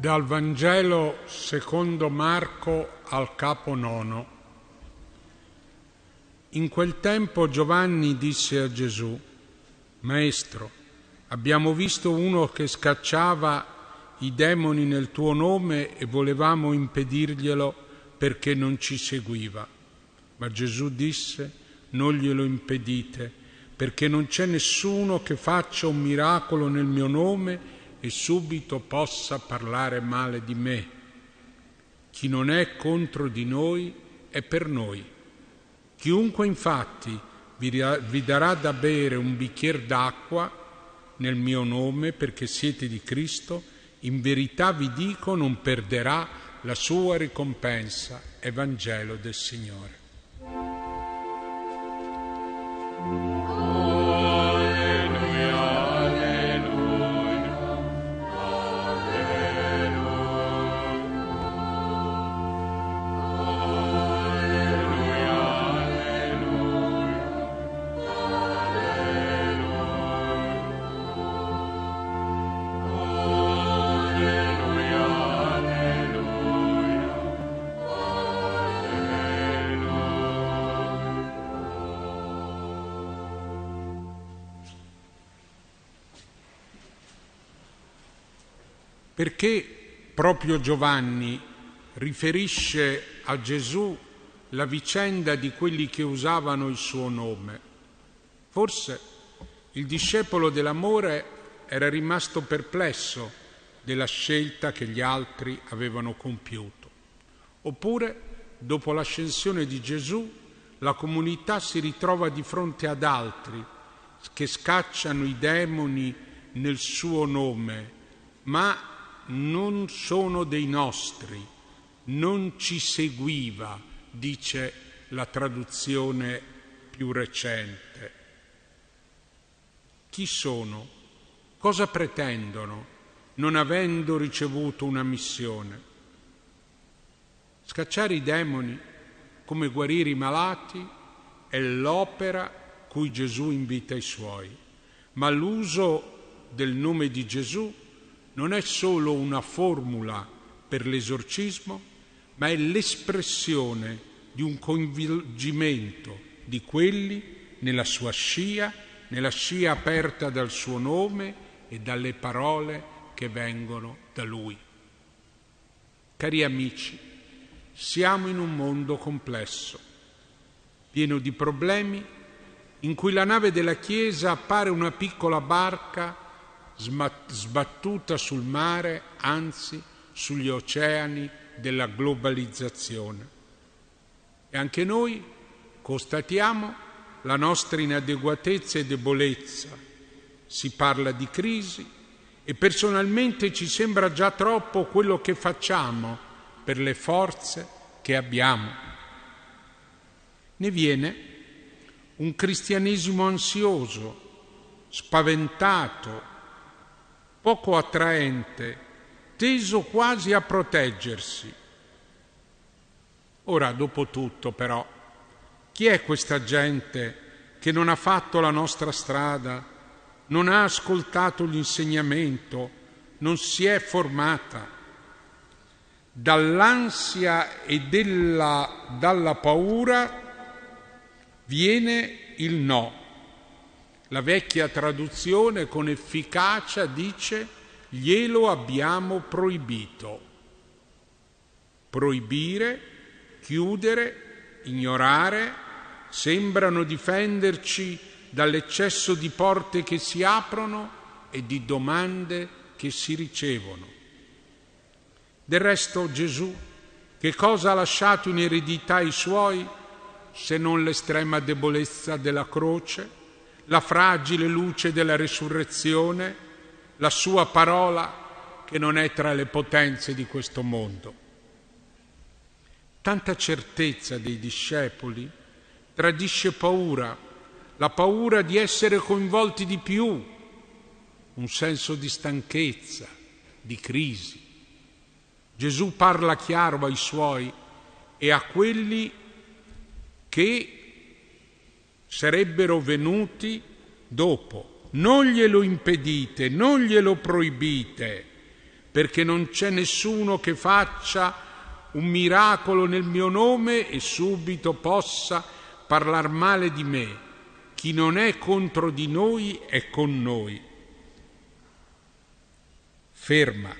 Dal Vangelo secondo Marco al capo nono. In quel tempo Giovanni disse a Gesù, Maestro, abbiamo visto uno che scacciava i demoni nel tuo nome e volevamo impedirglielo perché non ci seguiva. Ma Gesù disse, non glielo impedite, perché non c'è nessuno che faccia un miracolo nel mio nome e subito possa parlare male di me. Chi non è contro di noi è per noi. Chiunque infatti vi darà da bere un bicchiere d'acqua nel mio nome perché siete di Cristo, in verità vi dico non perderà la sua ricompensa. Evangelo del Signore. Perché proprio Giovanni riferisce a Gesù la vicenda di quelli che usavano il suo nome? Forse il discepolo dell'amore era rimasto perplesso della scelta che gli altri avevano compiuto. Oppure, dopo l'ascensione di Gesù, la comunità si ritrova di fronte ad altri che scacciano i demoni nel suo nome, ma non sono dei nostri, non ci seguiva, dice la traduzione più recente. Chi sono? Cosa pretendono non avendo ricevuto una missione? Scacciare i demoni come guarire i malati è l'opera cui Gesù invita i suoi, ma l'uso del nome di Gesù non è solo una formula per l'esorcismo, ma è l'espressione di un coinvolgimento di quelli nella sua scia, nella scia aperta dal suo nome e dalle parole che vengono da lui. Cari amici, siamo in un mondo complesso, pieno di problemi, in cui la nave della Chiesa appare una piccola barca sbattuta sul mare, anzi sugli oceani della globalizzazione. E anche noi constatiamo la nostra inadeguatezza e debolezza. Si parla di crisi e personalmente ci sembra già troppo quello che facciamo per le forze che abbiamo. Ne viene un cristianesimo ansioso, spaventato, poco attraente, teso quasi a proteggersi. Ora, dopo tutto, però, chi è questa gente che non ha fatto la nostra strada, non ha ascoltato l'insegnamento, non si è formata? Dall'ansia e della, dalla paura viene il no la vecchia traduzione con efficacia dice glielo abbiamo proibito. Proibire, chiudere, ignorare sembrano difenderci dall'eccesso di porte che si aprono e di domande che si ricevono. Del resto Gesù che cosa ha lasciato in eredità ai suoi se non l'estrema debolezza della croce? La fragile luce della risurrezione, la sua parola che non è tra le potenze di questo mondo. Tanta certezza dei discepoli tradisce paura, la paura di essere coinvolti di più, un senso di stanchezza, di crisi. Gesù parla chiaro ai suoi e a quelli che sarebbero venuti dopo. Non glielo impedite, non glielo proibite, perché non c'è nessuno che faccia un miracolo nel mio nome e subito possa parlare male di me. Chi non è contro di noi è con noi. Ferma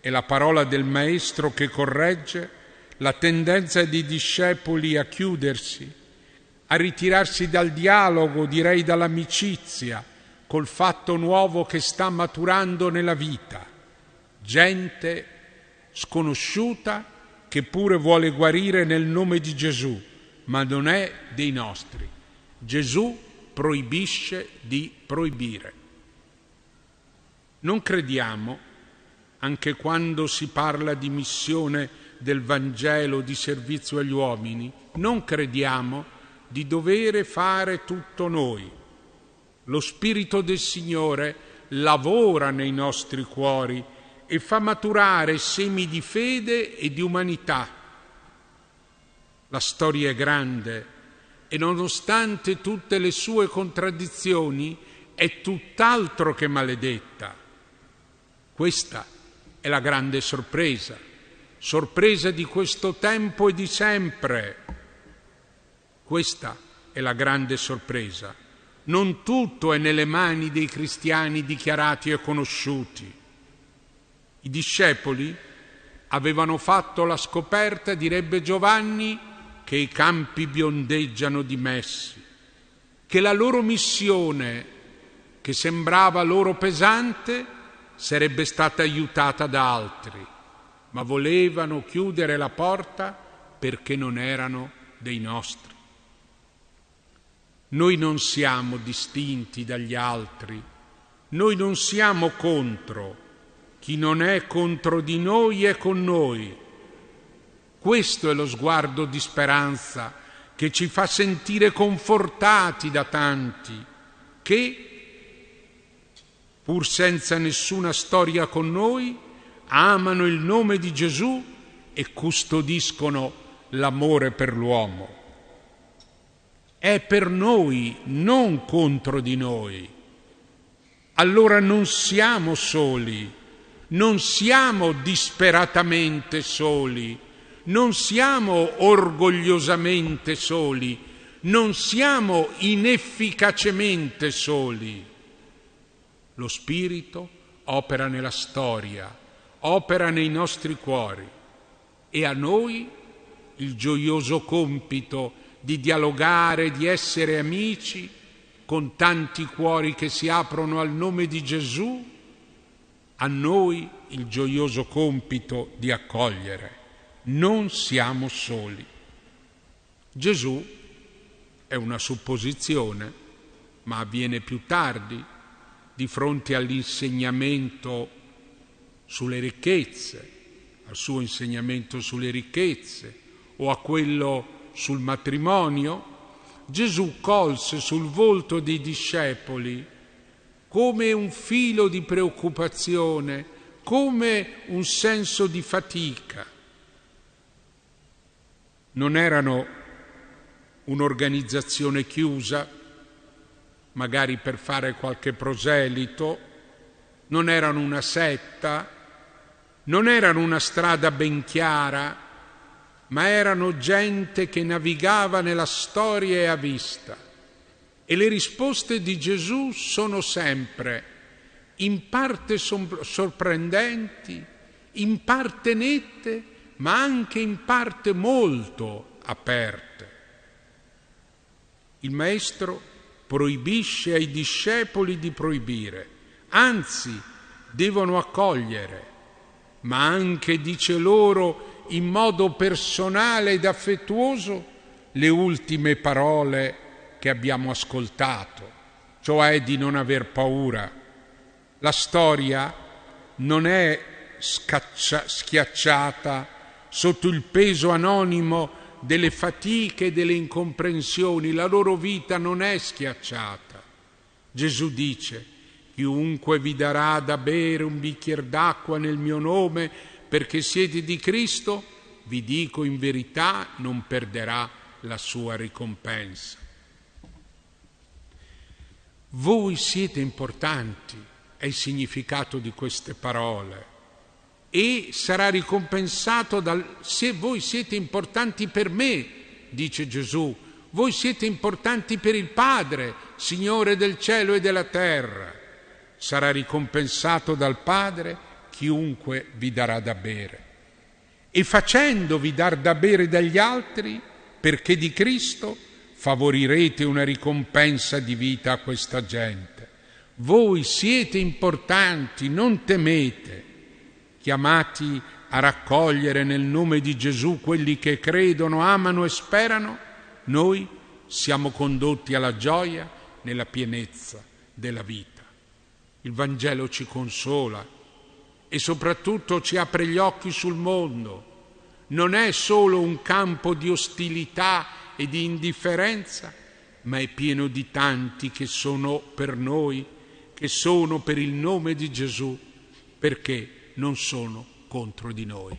è la parola del Maestro che corregge la tendenza dei discepoli a chiudersi, a ritirarsi dal dialogo, direi dall'amicizia, col fatto nuovo che sta maturando nella vita. Gente sconosciuta che pure vuole guarire nel nome di Gesù, ma non è dei nostri. Gesù proibisce di proibire. Non crediamo, anche quando si parla di missione del Vangelo di servizio agli uomini, non crediamo di dovere fare tutto noi. Lo Spirito del Signore lavora nei nostri cuori e fa maturare semi di fede e di umanità. La storia è grande e nonostante tutte le sue contraddizioni è tutt'altro che maledetta. Questa è la grande sorpresa, sorpresa di questo tempo e di sempre. Questa è la grande sorpresa. Non tutto è nelle mani dei cristiani dichiarati e conosciuti. I discepoli avevano fatto la scoperta, direbbe Giovanni, che i campi biondeggiano di messi, che la loro missione, che sembrava loro pesante, sarebbe stata aiutata da altri, ma volevano chiudere la porta perché non erano dei nostri. Noi non siamo distinti dagli altri, noi non siamo contro, chi non è contro di noi è con noi. Questo è lo sguardo di speranza che ci fa sentire confortati da tanti che, pur senza nessuna storia con noi, amano il nome di Gesù e custodiscono l'amore per l'uomo. È per noi, non contro di noi. Allora non siamo soli, non siamo disperatamente soli non siamo orgogliosamente soli, non siamo inefficacemente soli. Lo Spirito opera nella storia, opera nei nostri cuori e a noi il gioioso compito di dialogare, di essere amici con tanti cuori che si aprono al nome di Gesù, a noi il gioioso compito di accogliere non siamo soli. Gesù è una supposizione, ma avviene più tardi, di fronte all'insegnamento sulle ricchezze, al suo insegnamento sulle ricchezze o a quello sul matrimonio, Gesù colse sul volto dei discepoli come un filo di preoccupazione, come un senso di fatica. Non erano un'organizzazione chiusa, magari per fare qualche proselito, non erano una setta, non erano una strada ben chiara, ma erano gente che navigava nella storia e a vista. E le risposte di Gesù sono sempre in parte sorprendenti, in parte nette, ma anche in parte molto aperte. Il Maestro proibisce ai discepoli di proibire, anzi devono accogliere, ma anche dice loro in modo personale ed affettuoso le ultime parole che abbiamo ascoltato, cioè di non aver paura. La storia non è scaccia, schiacciata sotto il peso anonimo delle fatiche e delle incomprensioni, la loro vita non è schiacciata. Gesù dice, chiunque vi darà da bere un bicchiere d'acqua nel mio nome perché siete di Cristo, vi dico in verità non perderà la sua ricompensa. Voi siete importanti, è il significato di queste parole e sarà ricompensato dal... Se voi siete importanti per me, dice Gesù, voi siete importanti per il Padre, Signore del cielo e della terra. Sarà ricompensato dal Padre chiunque vi darà da bere. E facendovi dar da bere dagli altri, perché di Cristo favorirete una ricompensa di vita a questa gente. Voi siete importanti, non temete, chiamati a raccogliere nel nome di Gesù quelli che credono, amano e sperano noi siamo condotti alla gioia nella pienezza della vita. Il Vangelo ci consola e soprattutto ci apre gli occhi sul mondo. Non è solo un campo di ostilità e di indifferenza, ma è pieno di tanti che sono per noi, che sono per il nome di Gesù, perché non sono contro di noi.